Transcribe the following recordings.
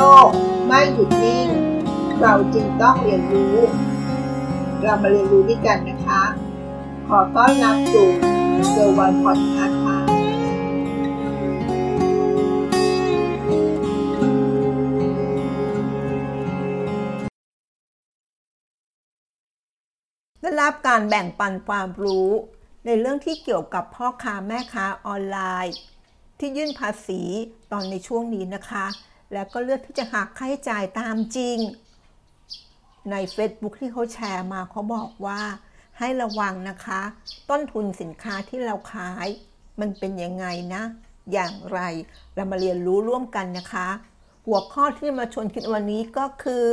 ลกไม่หยุดนิ่ง เราจึงต้องเรียนรู้ เรามาเรียนรู้ด้วยกันนะคะ ขอต้อนรับสู่เซอร์วันพอดคาส์ค่ะได้รับการแบ่งปันความรู้ ในเรื่องที่เกี่ยวกับพ่อค้าแม่ค้าออนไลน์ ที่ยื่นภาษีตอนในช่วงนี้นะคะ แล้วก็เลือกที่จะหักค่าใช้จ่ายตามจริง ใน Facebook ที่เขาแชร์มาเขาบอกว่าให้ระวังนะคะ ต้นทุนสินค้าที่เราขาย มันเป็นยังไงนะ อย่างไรเรามาเรียนรู้ร่วมกันนะคะ หัวข้อที่มาชวนคิดวันนี้ก็คือ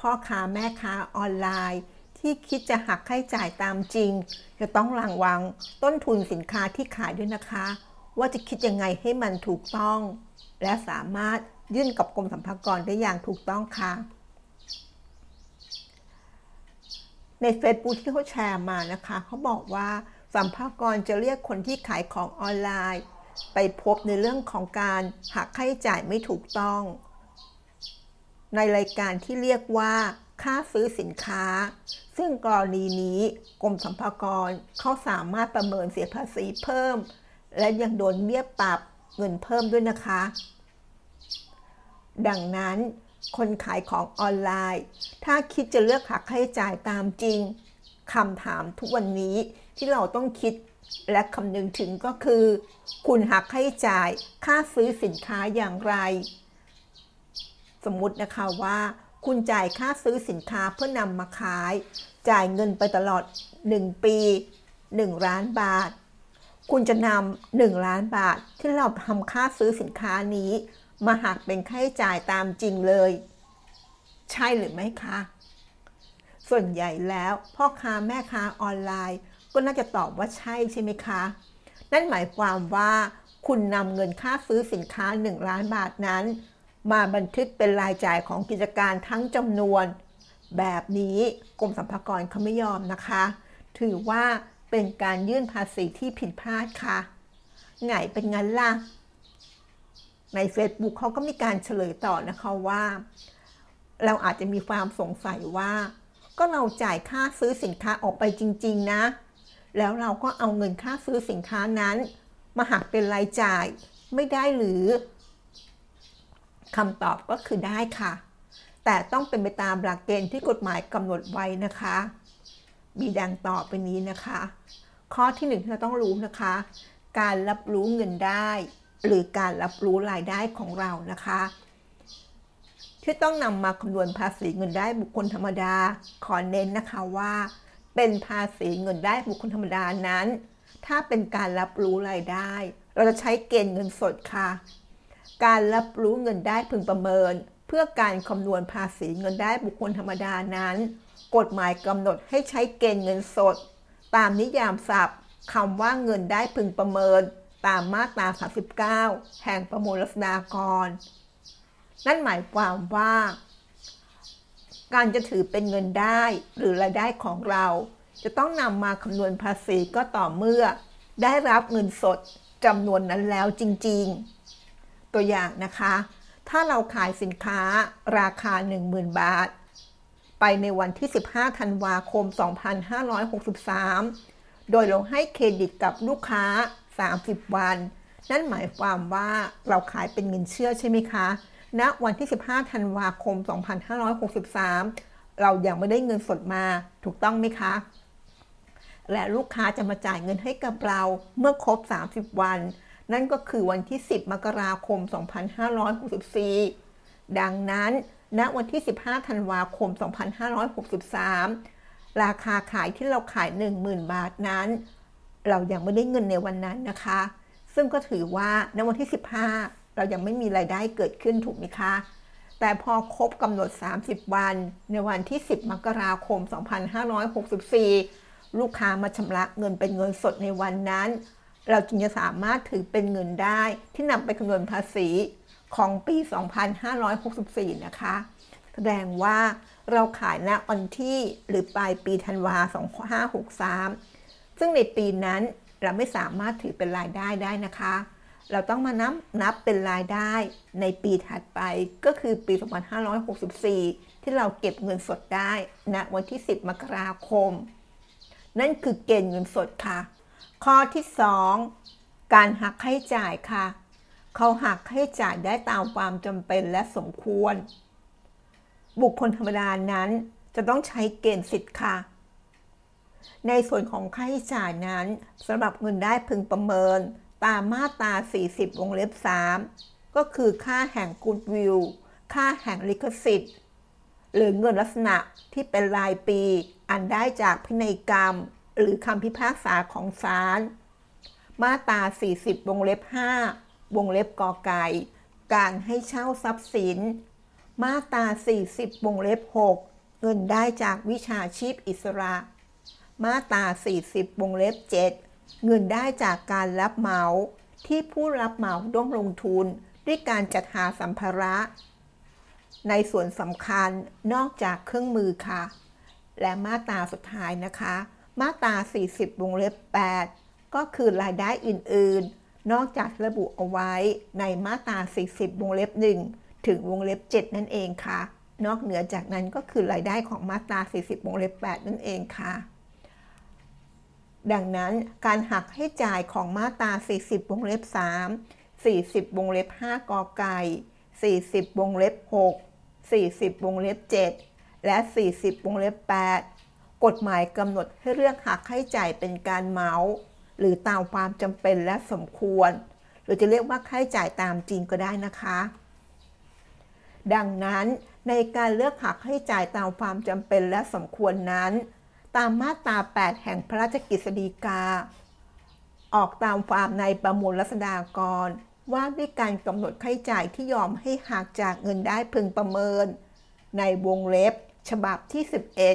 พ่อค้าแม่ค้าออนไลน์ ที่คิดจะหักค่าใช้จ่ายตามจริง จะต้องระวังต้นทุนสินค้าที่ขายด้วยนะคะ ว่าจะคิดยังไงให้มันถูกต้อง และสามารถ ยื่นกับกรมสรรพากรได้อย่างถูกต้องค่ะ ใน Facebook ที่เขาแชร์มานะคะเขาบอกว่าสัมภากรจะเรียกคนที่ขายของออนไลน์ ไปพบในเรื่องของการหักค่าใช้จ่ายไม่ถูกต้อง ในรายการที่เรียกว่าค่าซื้อสินค้า ซึ่งกรณีนี้กรมสรรพากรเขาสามารถประเมินเสียภาษีเพิ่ม และยังโดนเบี้ยปรับเงินเพิ่มด้วยนะคะ ดังนั้น คนขายของออนไลน์ ถ้าคิดจะเลือกหักค่าใช้จ่ายตามจริงคำถามทุกวันนี้ที่เราต้องคิดและคำนึงถึงก็คือ คุณหักค่าใช้จ่ายค่าซื้อสินค้าอย่างไร สมมุตินะคะว่า คุณจ่ายค่าซื้อสินค้าเพื่อนำมาขาย จ่ายเงินไปตลอด 1 ปี 1 ล้านบาท คุณจะนำ1ล้านบาทที่เราทำค่าซื้อสินค้านี้ มาหักเป็นค่าใช้จ่ายตามจริงเลย ใช่หรือไม่คะ ส่วนใหญ่แล้วพ่อค้าแม่ค้าออนไลน์ ก็น่าจะตอบว่าใช่ใช่ไหมคะ นั่นหมายความว่าคุณนำเงินค่าซื้อสินค้า 1 ล้านบาทนั้น มาบันทึกเป็นรายจ่ายของกิจการทั้งจำนวน แบบนี้กรมสรรพากรเขาไม่ยอมนะคะ ถือว่าเป็นการยื่นภาษีที่ผิดพลาดค่ะไงเป็นงั้นล่ะ ใน Facebook เขาก็มีการเฉลยต่อนะคะว่า เราอาจจะมีความสงสัยว่า ก็เราจ่ายค่าซื้อสินค้าออกไปจริง ๆ นะ แล้วเราก็เอาเงินค่าซื้อสินค้านั้น มาหักเป็นรายจ่ายไม่ได้หรือคำตอบก็คือได้ค่ะ แต่ต้องเป็นไปตามหลักเกณฑ์ที่กฎหมายกำหนดไว้นะคะ มีดังต่อไปนี้นะคะ ข้อที่หนึ่งที่เราต้องรู้นะคะ การรับรู้เงินได้ หรือการรับรู้รายได้ของเรานะคะ ที่ต้องนำมาคำนวณภาษีเงินได้บุคคลธรรมดา ขอเน้นนะคะว่า เป็นภาษีเงินได้บุคคลธรรมดานั้น ถ้าเป็นการรับรู้รายได้ เราจะใช้เกณฑ์เงินสดค่ะ การรับรู้เงินได้พึงประเมิน เพื่อการคำนวณภาษีเงินได้บุคคลธรรมดานั้น กฎหมายกำหนดให้ใช้เกณฑ์เงินสด ตามนิยามศัพท์คำว่าเงินได้พึงประเมิน ตามมาตรา 39 แห่งประมวลรัษฎากร นั่นหมายความว่า การจะถือเป็นเงินได้หรือรายได้ของเรา จะต้องนำมาคำนวณภาษีก็ต่อเมื่อ ได้รับเงินสดจำนวนนั้นแล้วจริง ๆ ตัวอย่างนะคะ ถ้าเราขายสินค้าราคา 10,000 บาท ไปในวันที่ 15 ธันวาคม 2563 โดยเราให้เครดิตกับลูกค้า 30 วัน นั่นหมายความว่าเราขายเป็นเงินเชื่อใช่ไหมคะณนะวันที่ 15 ธันวาคม 2563 เรายังไม่ได้เงินสดมาถูกต้องไหมคะ และลูกค้าจะมาจ่ายเงินให้กับเราเมื่อครบ 30 วัน นั่นก็คือวันที่ 10 มกราคม 2564 ดังนั้นณวันที่ 15 ธันวาคม 2563 ราคาขายที่เราขาย 10,000 บาทนั้น เรายังไม่ได้เงินในวันนั้นนะคะ ซึ่งก็ถือว่าในวันที่ 15 เรายังไม่มีรายได้เกิดขึ้นถูกไหมคะ แต่พอครบกำหนด 30 วัน ในวันที่ 10 มกราคม 2564 ลูกค้ามาชำระเงินเป็นเงินสดในวันนั้น เราจึงจะสามารถถือเป็นเงินได้ที่นำไปคำนวณภาษีของปี 2564 นะคะ แสดงว่าเราขายณวันที่หรือปลายปีธันวา 2563 ซึ่งในปีนั้นเราไม่สามารถถือเป็นรายได้ได้นะคะ เราต้องมานับนับเป็นรายได้ในปีถัดไปก็คือปี 2564 ที่เราเก็บเงินสดได้ณนะวันที่ 10 มกราคม นั่นคือเกณฑ์เงินสดค่ะ ข้อที่ 2 การหักค่าใช้จ่ายค่ะ เขาหักค่าใช้จ่ายได้ตามความจำเป็นและสมควร บุคคลธรรมดานั้นจะต้องใช้เกณฑ์สิทธิ์ค่ะ ในส่วนของค่าใช้จ่ายนั้นสำหรับเงินได้พึงประเมิน ตามมาตรา 40 วงเล็บ 3 ก็คือค่าแห่งกูดวิลค่าแห่งลิขสิทธิ์ หรือเงินลักษณะที่เป็นรายปี อันได้จากพินัยกรรม หรือคำพิพากษาของศาลมาตรา 40 วงเล็บ 5 วงเล็บกอไก่ การให้เช่าทรัพย์สิน มาตรา 40 วงเล็บ 6 เงินได้จากวิชาชีพอิสระ มาตรา 40 วงเล็บ 7 เงินได้จากการรับเหมาที่ผู้รับเหมาต้องลงทุนด้วยการจัดหาสัมภาระ ในส่วนสำคัญนอกจากเครื่องมือค่ะ และมาตราสุดท้ายนะคะ มาตรา 40 วงเล็บ 8 ก็คือรายได้อื่น ๆ นอกจากระบุเอาไว้ในมาตรา 40 วงเล็บ 1 ถึงวงเล็บ 7 นั่นเองค่ะ นอกเหนือจากนั้นก็คือรายได้ของมาตรา 40 วงเล็บ 8 นั่นเองค่ะ ดังนั้นการหักให้จ่ายของมาตรา 40 วงเล็บ 3 40 วงเล็บ 5 กอไก่ 40 วงเล็บ 6 40 วงเล็บ 7 และ 40 วงเล็บ 8 กฎหมายกำหนดให้เรื่องหักให้จ่ายเป็นการเมาส์หรือตามความจำเป็นและสมควร หรือจะเรียกว่าค่าใช้จ่ายตามจริงก็ได้นะคะ ดังนั้นในการเลือกหักให้จ่ายตามความจำเป็นและสมควรนั้น ตามมาตรา 8 แห่งพระราชกฤษฎีกา ออกตามความในประมวลรัษฎากร ว่าด้วยการกำหนดค่าใช้จ่ายที่ยอมให้หักจากเงินได้พึงประเมิน ในวงเล็บ ฉบับที่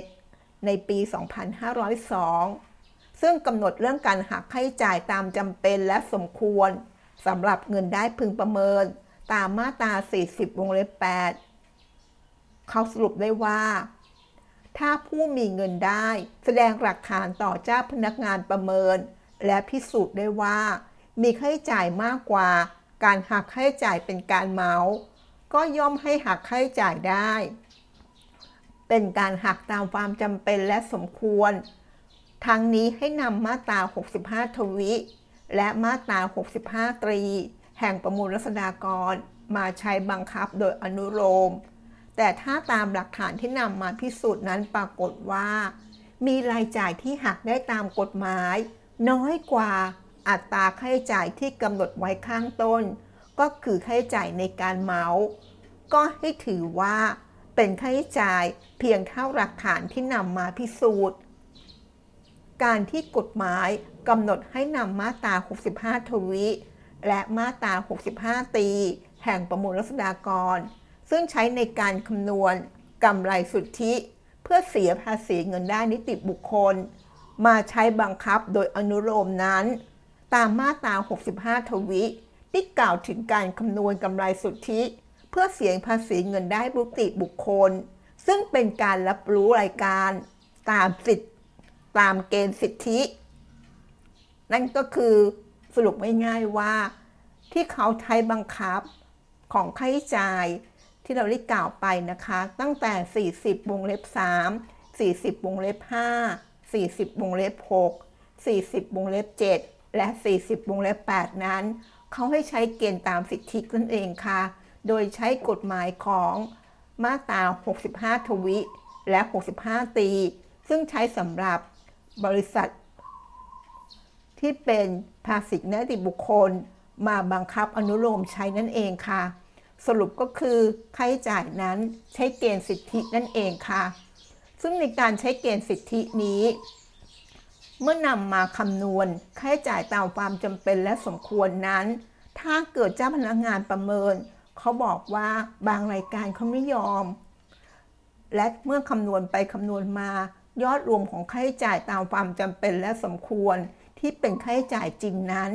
11 ในปี 2502 ซึ่งกำหนดเรื่องการหักค่าใช้จ่ายตามจำเป็นและสมควรสำหรับเงินได้พึงประเมิน ตามมาตรา 40 วงเล็บ 8 เขาสรุปได้ว่า ถ้าผู้มีเงินได้ แสดงหลักฐานต่อเจ้าพนักงานประเมิน และพิสูจน์ได้ว่า มีค่าใช้จ่ายมากกว่า การหักค่าใช้จ่ายเป็นการเมาส์ก็ย่อมให้หักค่าใช้จ่ายได้ เป็นการหักตามความจำเป็นและสมควร ทั้งนี้ให้นำมาตรา 65 ทวิ และมาตรา 65 ตรี แห่งประมวลรัษฎากร มาใช้บังคับโดยอนุโลม แต่ถ้าตามหลักฐานที่นำมาพิสูจน์นั้นปรากฏว่า มีรายจ่ายที่หักได้ตามกฎหมาย น้อยกว่าอัตราค่าใช้จ่ายที่กำหนดไว้ข้างต้น ก็คือค่าใช้จ่ายในการเมาส์ก็ให้ถือว่า เป็นค่าใช้จ่ายเพียงเท่าหลักฐานที่นำมาพิสูจน์ การที่กฎหมายกำหนดให้นำมาตรา 65 ทวิและมาตรา 65 ตี แห่งประมวลรัษฎากร ซึ่งใช้ในการคำนวณกำไรสุทธิ เพื่อเสียภาษีเงินได้นิติบุคคล มาใช้บังคับโดยอนุโลมนั้น ตามมาตรา 65 ทวิที่กล่าวถึงการคำนวณกำไรสุทธิ เพื่อเสียภาษีเงินได้บุติบุคคล ซึ่งเป็นการรับรู้รายการตามสิทธิตามเกณฑ์สิทธิ นั่นก็คือสรุปง่ายๆว่า ที่เขาใช้บังคับของค่าใช้จ่าย ที่เราได้กล่าวไปนะคะ ตั้งแต่ 40 วงเล็บ 3 40 วงเล็บ 5 40 วงเล็บ 6 40 วงเล็บ 7 และ 40 วงเล็บ 8 นั้น เขาให้ใช้เกณฑ์ตามสิทธินั่นเองค่ะ โดยใช้กฎหมายของมาตรา 65 ทวิและ 65 ตี ซึ่งใช้สำหรับบริษัท ที่เป็นภาษีนิติบุคคลมาบังคับอนุโลมใช้นั่นเองค่ะ สรุปก็คือค่าใช้จ่ายนั้นใช้เกณฑ์สิทธินั่นเองค่ะ ซึ่งในการใช้เกณฑ์สิทธินี้ เมื่อนำมาคำนวณค่าใช้จ่ายตามความจำเป็นและสมควรนั้น ถ้าเกิดเจ้าพนักงานประเมิน เขาบอกว่าบางรายการเขาไม่ยอม และเมื่อคำนวณไปคำนวณมายอดรวมของค่าใช้จ่ายตามความจำเป็นและสมควรที่เป็นค่าใช้จ่ายจริงนั้น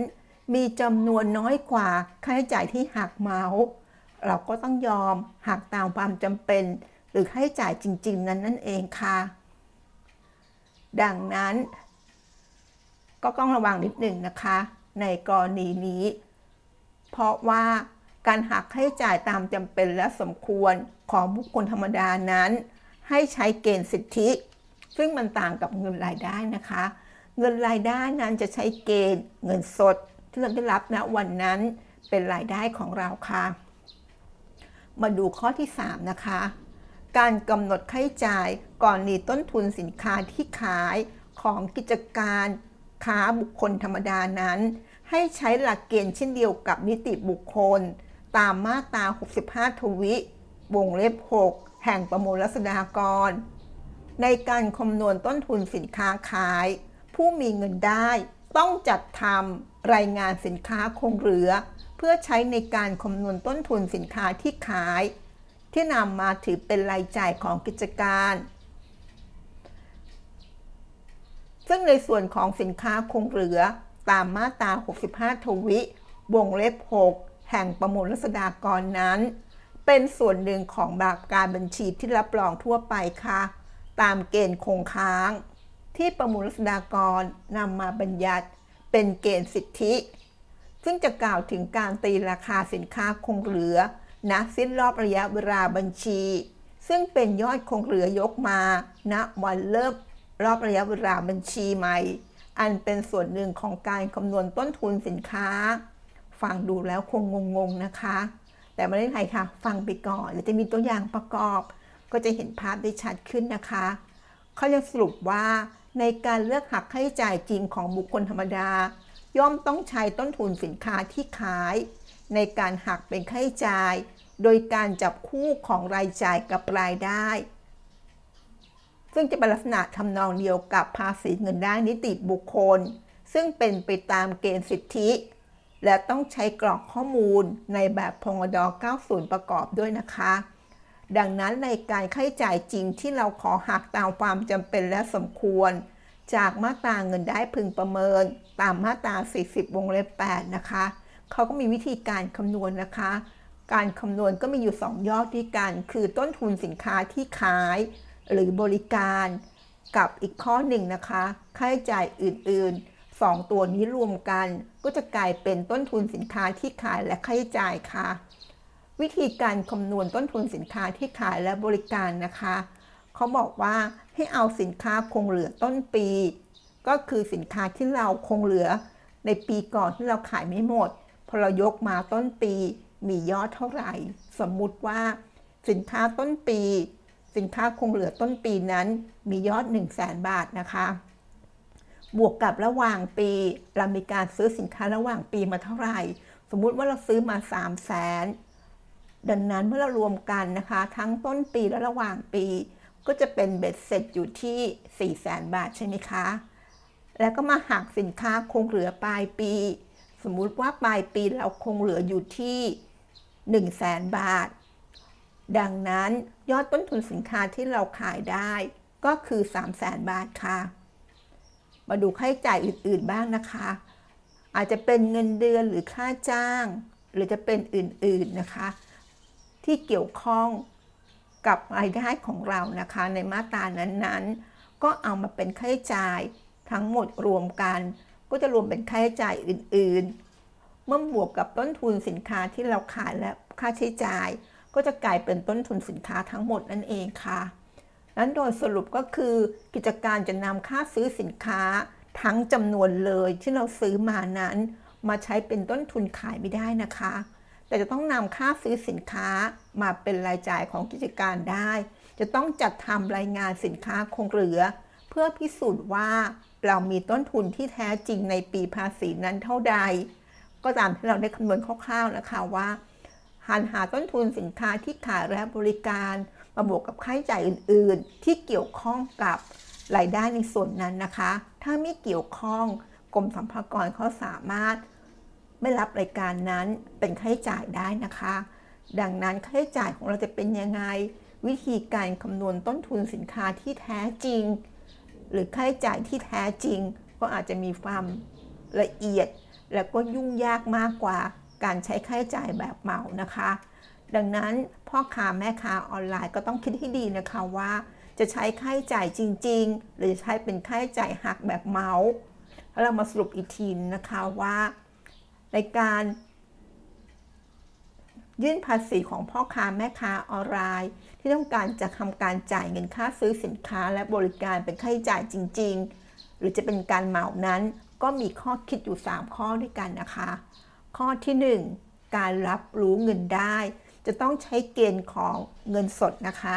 มีจำนวนน้อยกว่าค่าใช้จ่ายที่หักเมาส์ เราก็ต้องยอมหักตามความจำเป็น หรือให้จ่ายจริง ๆ นั้นนั่นเองค่ะ ดังนั้น ก็ต้องระวังนิดหนึ่งนะคะ ในกรณีนี้ เพราะว่าการหักค่าใช้จ่ายตามจำเป็นและสมควรของบุคคลธรรมดานั้น ให้ใช้เกณฑ์สิทธิ ซึ่งมันต่างกับเงินรายได้นะคะ เงินรายได้นั้นจะใช้เกณฑ์เงินสดที่เราได้รับณวันนั้นเป็นรายได้ของเราค่ะ มาดูข้อที่ 3 นะคะ การกำหนดค่าใช้จ่ายก่อนหนีต้นทุนสินค้าที่ขายของกิจการค้าบุคคลธรรมดานั้น ให้ใช้หลักเกณฑ์เช่นเดียวกับนิติบุคคล ตามมาตรา 65 ทวิ วงเล็บ 6 แห่งประมวลรัษฎากร ในการคำนวณต้นทุนสินค้าขาย ผู้มีเงินได้ต้องจัดทำรายงานสินค้าคงเหลือ เพื่อใช้ในการคำนวณต้นทุนสินค้าที่ขาย ที่นำมาถือเป็นรายจ่ายของกิจการ ซึ่งในส่วนของสินค้าคงเหลือตามมาตรา 65 ทวิวงเล็บ 6 แห่งประมวลรัษฎากรนั้น เป็นส่วนหนึ่งของบากการบัญชีที่รับรองทั่วไปค่ะ ตามเกณฑ์คงค้าง ที่ประมวลรัษฎากรนำมาบัญญัติเป็นเกณฑ์สิทธิ ซึ่งจะกล่าวถึงการตีราคาสินค้าคงเหลือณสิ้นรอบระยะเวลาบัญชี ซึ่งเป็นยอดคงเหลือยกมาณวันเริ่มรอบระยะเวลาบัญชีใหม่ อันเป็นส่วนหนึ่งของการคำนวณต้นทุนสินค้า ฟังดูแล้วคงงงๆนะคะ แต่ไม่ได้ไรค่ะ ฟังไปก่อนเดี๋ยวจะมีตัวอย่างประกอบ ก็จะเห็นภาพได้ชัดขึ้นนะคะเขาจะสรุปว่าในการเลือกหักค่าใช้จ่ายจริงของบุคคลธรรมดา ย่อมต้องใช้ต้นทุนสินค้าที่ขาย ในการหักเป็นค่าใช้จ่าย โดยการจับคู่ของรายจ่ายกับรายได้ ซึ่งจะเป็นลักษณะทำนองเดียวกับภาษีเงินได้นิติบุคคล ซึ่งเป็นไปตามเกณฑ์สิทธิ และต้องใช้กรอกข้อมูลในแบบพงด90 ประกอบด้วยนะคะ ดังนั้นในการค่าใช้จ่ายจริงที่เราขอหักตามความจำเป็นและสมควร จากมาตราเงินได้พึงประเมิน ตามมาตรา 40 วงเล็บ 8 นะคะ เขาก็มีวิธีการคำนวณนะคะ การคำนวณก็มีอยู่ 2 ยอดด้วยกัน คือต้นทุนสินค้าที่ขาย หรือบริการกับอีกข้อหนึ่งนะคะ ค่าใช้จ่ายอื่น ๆ 2 ตัวนี้รวมกัน ก็จะกลายเป็นต้นทุนสินค้าที่ขายและค่าใช้จ่ายค่ะ วิธีการคำนวณต้นทุนสินค้าที่ขายและบริการนะคะ เขาบอกว่าให้เอาสินค้าคงเหลือต้นปี ก็คือสินค้าที่เราคงเหลือ ในปีก่อนที่เราขายไม่หมด พอเรายกมาต้นปีมียอดเท่าไหร่ สมมุติว่า สินค้าต้นปี สินค้าคงเหลือต้นปีนั้น มียอด 1 0 0 0 0แบาทนะคะ บวกกับระหว่างปี เรามีการซื้อสินค้าระหว่างปีมาเท่าไหร่ สมมุติว่าเราซื้อมา3 0 0 0 0 0ดังนั้นเมื่อเรารวมกันนะคะ ทั้งต้นปีและระหว่างปี ก็จะเป็นเบ็ดเสร็จอยู่ที่ 4 0 0 0 0 0บาทใช่ไหมคะ แล้วก็มาหักสินค้าคงเหลือปลายปี สมมุติว่าปลายปีเราคงเหลืออยู่ที่ 1 0 0 0 0แสนบาท ดังนั้นยอดต้นทุนสินค้าที่เราขายได้ก็คือ 3 0 0แสนบาทค่ะ มาดูค่าใช้จ่ายอื่นๆบ้างนะคะ อาจจะเป็นเงินเดือนหรือค่าจ้าง หรือจะเป็นอื่นๆนะคะ ที่เกี่ยวข้องกับรายได้ของเรานะคะในมาตรานั้นๆ ก็เอามาเป็นค่าใช้จ่าย ทั้งหมดรวมกัน ก็จะรวมเป็นค่าใช้จ่ายอื่นๆ เมื่อบวกกับต้นทุนสินค้าที่เราขายและค่าใช้จ่าย ก็จะกลายเป็นต้นทุนสินค้าทั้งหมดนั่นเองค่ะนั้นโดยสรุปก็คือกิจการจะนำค่าซื้อสินค้าทั้งจำนวนเลยที่เราซื้อมานั้น มาใช้เป็นต้นทุนขายไม่ได้นะคะ แต่จะต้องนำค่าซื้อสินค้ามาเป็นรายจ่ายของกิจการได้ จะต้องจัดทำรายงานสินค้าคงเหลือ เพื่อพิสูจน์ว่า เรามีต้นทุนที่แท้จริงในปีภาษีนั้นเท่าใด ก็ตามที่เราได้คำนวณคร่าวๆนะคะว่าหันหาต้นทุนสินค้าที่ขายและบริการมาบวกกับค่าใช้จ่ายอื่น ๆ ที่เกี่ยวข้องกับรายได้ในส่วนนั้นนะคะ ถ้าไม่เกี่ยวข้องกรมสรรพากรเขาสามารถไม่รับรายการนั้นเป็นค่าใช้จ่ายได้นะคะ ดังนั้นค่าใช้จ่ายของเราจะเป็นยังไง วิธีการคำนวณต้นทุนสินค้าที่แท้จริง หรือค่าใช้จ่ายที่แท้จริง ก็อาจจะมีความละเอียด และก็ยุ่งยากมากกว่าการใช้ค่าใช้จ่ายแบบเหมานะคะ ดังนั้นพ่อค้าแม่ค้าออนไลน์ก็ต้องคิดให้ดีนะคะว่า จะใช้ค่าใช้จ่ายจริง ๆ หรือใช้เป็นค่าใช้จ่ายหักแบบเหมาแล้วเรามาสรุปอีกทีนะคะว่า ในการ ยื่นภาษีของพ่อค้าแม่ค้าออนไลน์ ที่ต้องการจะทำการจ่ายเงินค่าซื้อสินค้าและบริการเป็นค่าใช้จ่ายจริง ๆ หรือจะเป็นการเหมานั้น ก็มีข้อคิดอยู่ 3 ข้อด้วยกันนะคะ ข้อที่ 1 การรับรู้เงินได้ จะต้องใช้เกณฑ์ของเงินสดนะคะ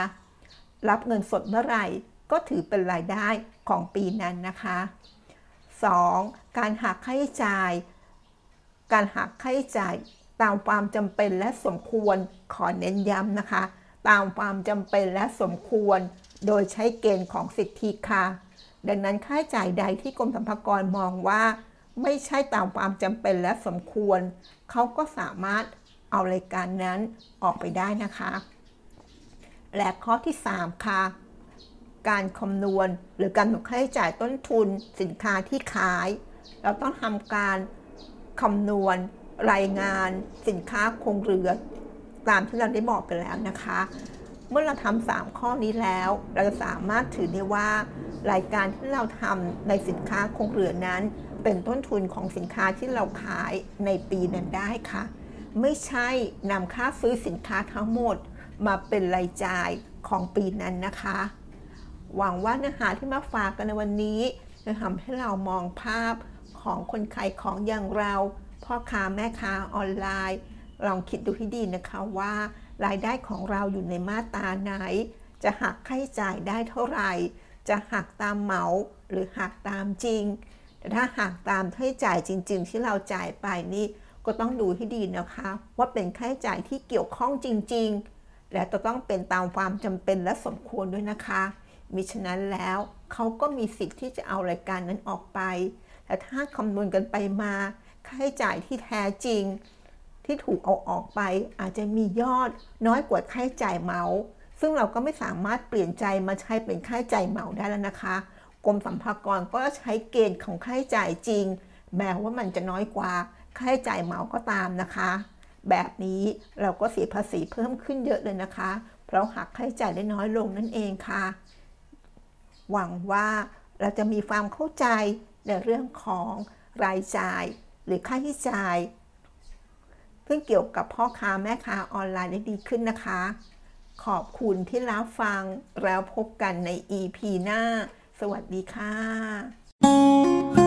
รับเงินสดเมื่อไหร่ก็ถือเป็นรายได้ของปีนั้นนะคะ 2. การหักค่าใช้จ่าย การหักค่าใช้จ่าย ตามความจำเป็นและสมควรขอเน้นย้ำนะคะ ตามความจำเป็นและสมควร โดยใช้เกณฑ์ของสิทธิค่ะ ดังนั้นค่าใช้จ่ายใดที่กรมสรรพากรมองว่า ไม่ใช่ตามความจำเป็นและสมควร เขาก็สามารถเอารายการนั้นออกไปได้นะคะ และข้อที่ 3 ค่ะ การคำนวณหรือการหนกค่าใช้จ่ายต้นทุนสินค้าที่ขาย เราต้องทำการคำนวณ รายงานสินค้าคงเหลือตามที่เราได้บอกไปแล้วนะคะ เมื่อเราทำสามข้อนี้แล้ว เราจะสามารถถือได้ว่า รายการที่เราทำในสินค้าคงเหลือนั้น เป็นต้นทุนของสินค้าที่เราขายในปีนั้นได้ค่ะ ไม่ใช่นำค่าซื้อสินค้าทั้งหมดมาเป็นรายจ่ายของปีนั้นนะคะ หวังว่าเนื้อหาที่มาฝากกันในวันนี้จะทำให้เรามองภาพของคนขายของอย่างเรา พ่อค้าแม่ค้าออนไลน์ ลองคิดดูให้ดีนะคะว่ารายได้ของเราอยู่ในมาตราไหน จะหักค่าใช้จ่ายได้เท่าไหร่ จะหักตามเหมาหรือหักตามจริง แต่ถ้าหักตามค่าใช้จ่ายจริง ๆ ที่เราจ่ายไปนี่ก็ต้องดูให้ดีนะคะ ว่าเป็นค่าใช้จ่ายที่เกี่ยวข้องจริง ๆ และจะต้องเป็นตามความจำเป็นและสมควรด้วยนะคะมิฉะนั้นแล้วเขาก็มีสิทธิ์ที่จะเอารายการนั้นออกไป แต่ถ้าคำนวณกันไปมา ค่าใช้จ่ายที่แท้จริง ที่ถูกเอาออกไป อาจจะมียอดน้อยกว่าค่าใช้จ่ายเหมาซึ่งเราก็ไม่สามารถเปลี่ยนใจมาใช้เป็นค่าใช้จ่ายเหมาได้แล้วนะคะ กรมสรรพากรก็ใช้เกณฑ์ของค่าใช้จ่ายจริง แม้ว่ามันจะน้อยกว่าค่าใช้จ่ายเหมาก็ตามนะคะ แบบนี้เราก็เสียภาษีเพิ่มขึ้นเยอะเลยนะคะ เพราะหักค่าใช้จ่ายได้น้อยลงนั่นเองค่ะ หวังว่าเราจะมีความเข้าใจในเรื่องของรายจ่าย หรือค่าใช้จ่าย เพื่อเกี่ยวกับพ่อค้าแม่ค้าออนไลน์ได้ดีขึ้นนะคะ ขอบคุณที่รับฟังแล้วพบกันใน EP หน้า สวัสดีค่ะ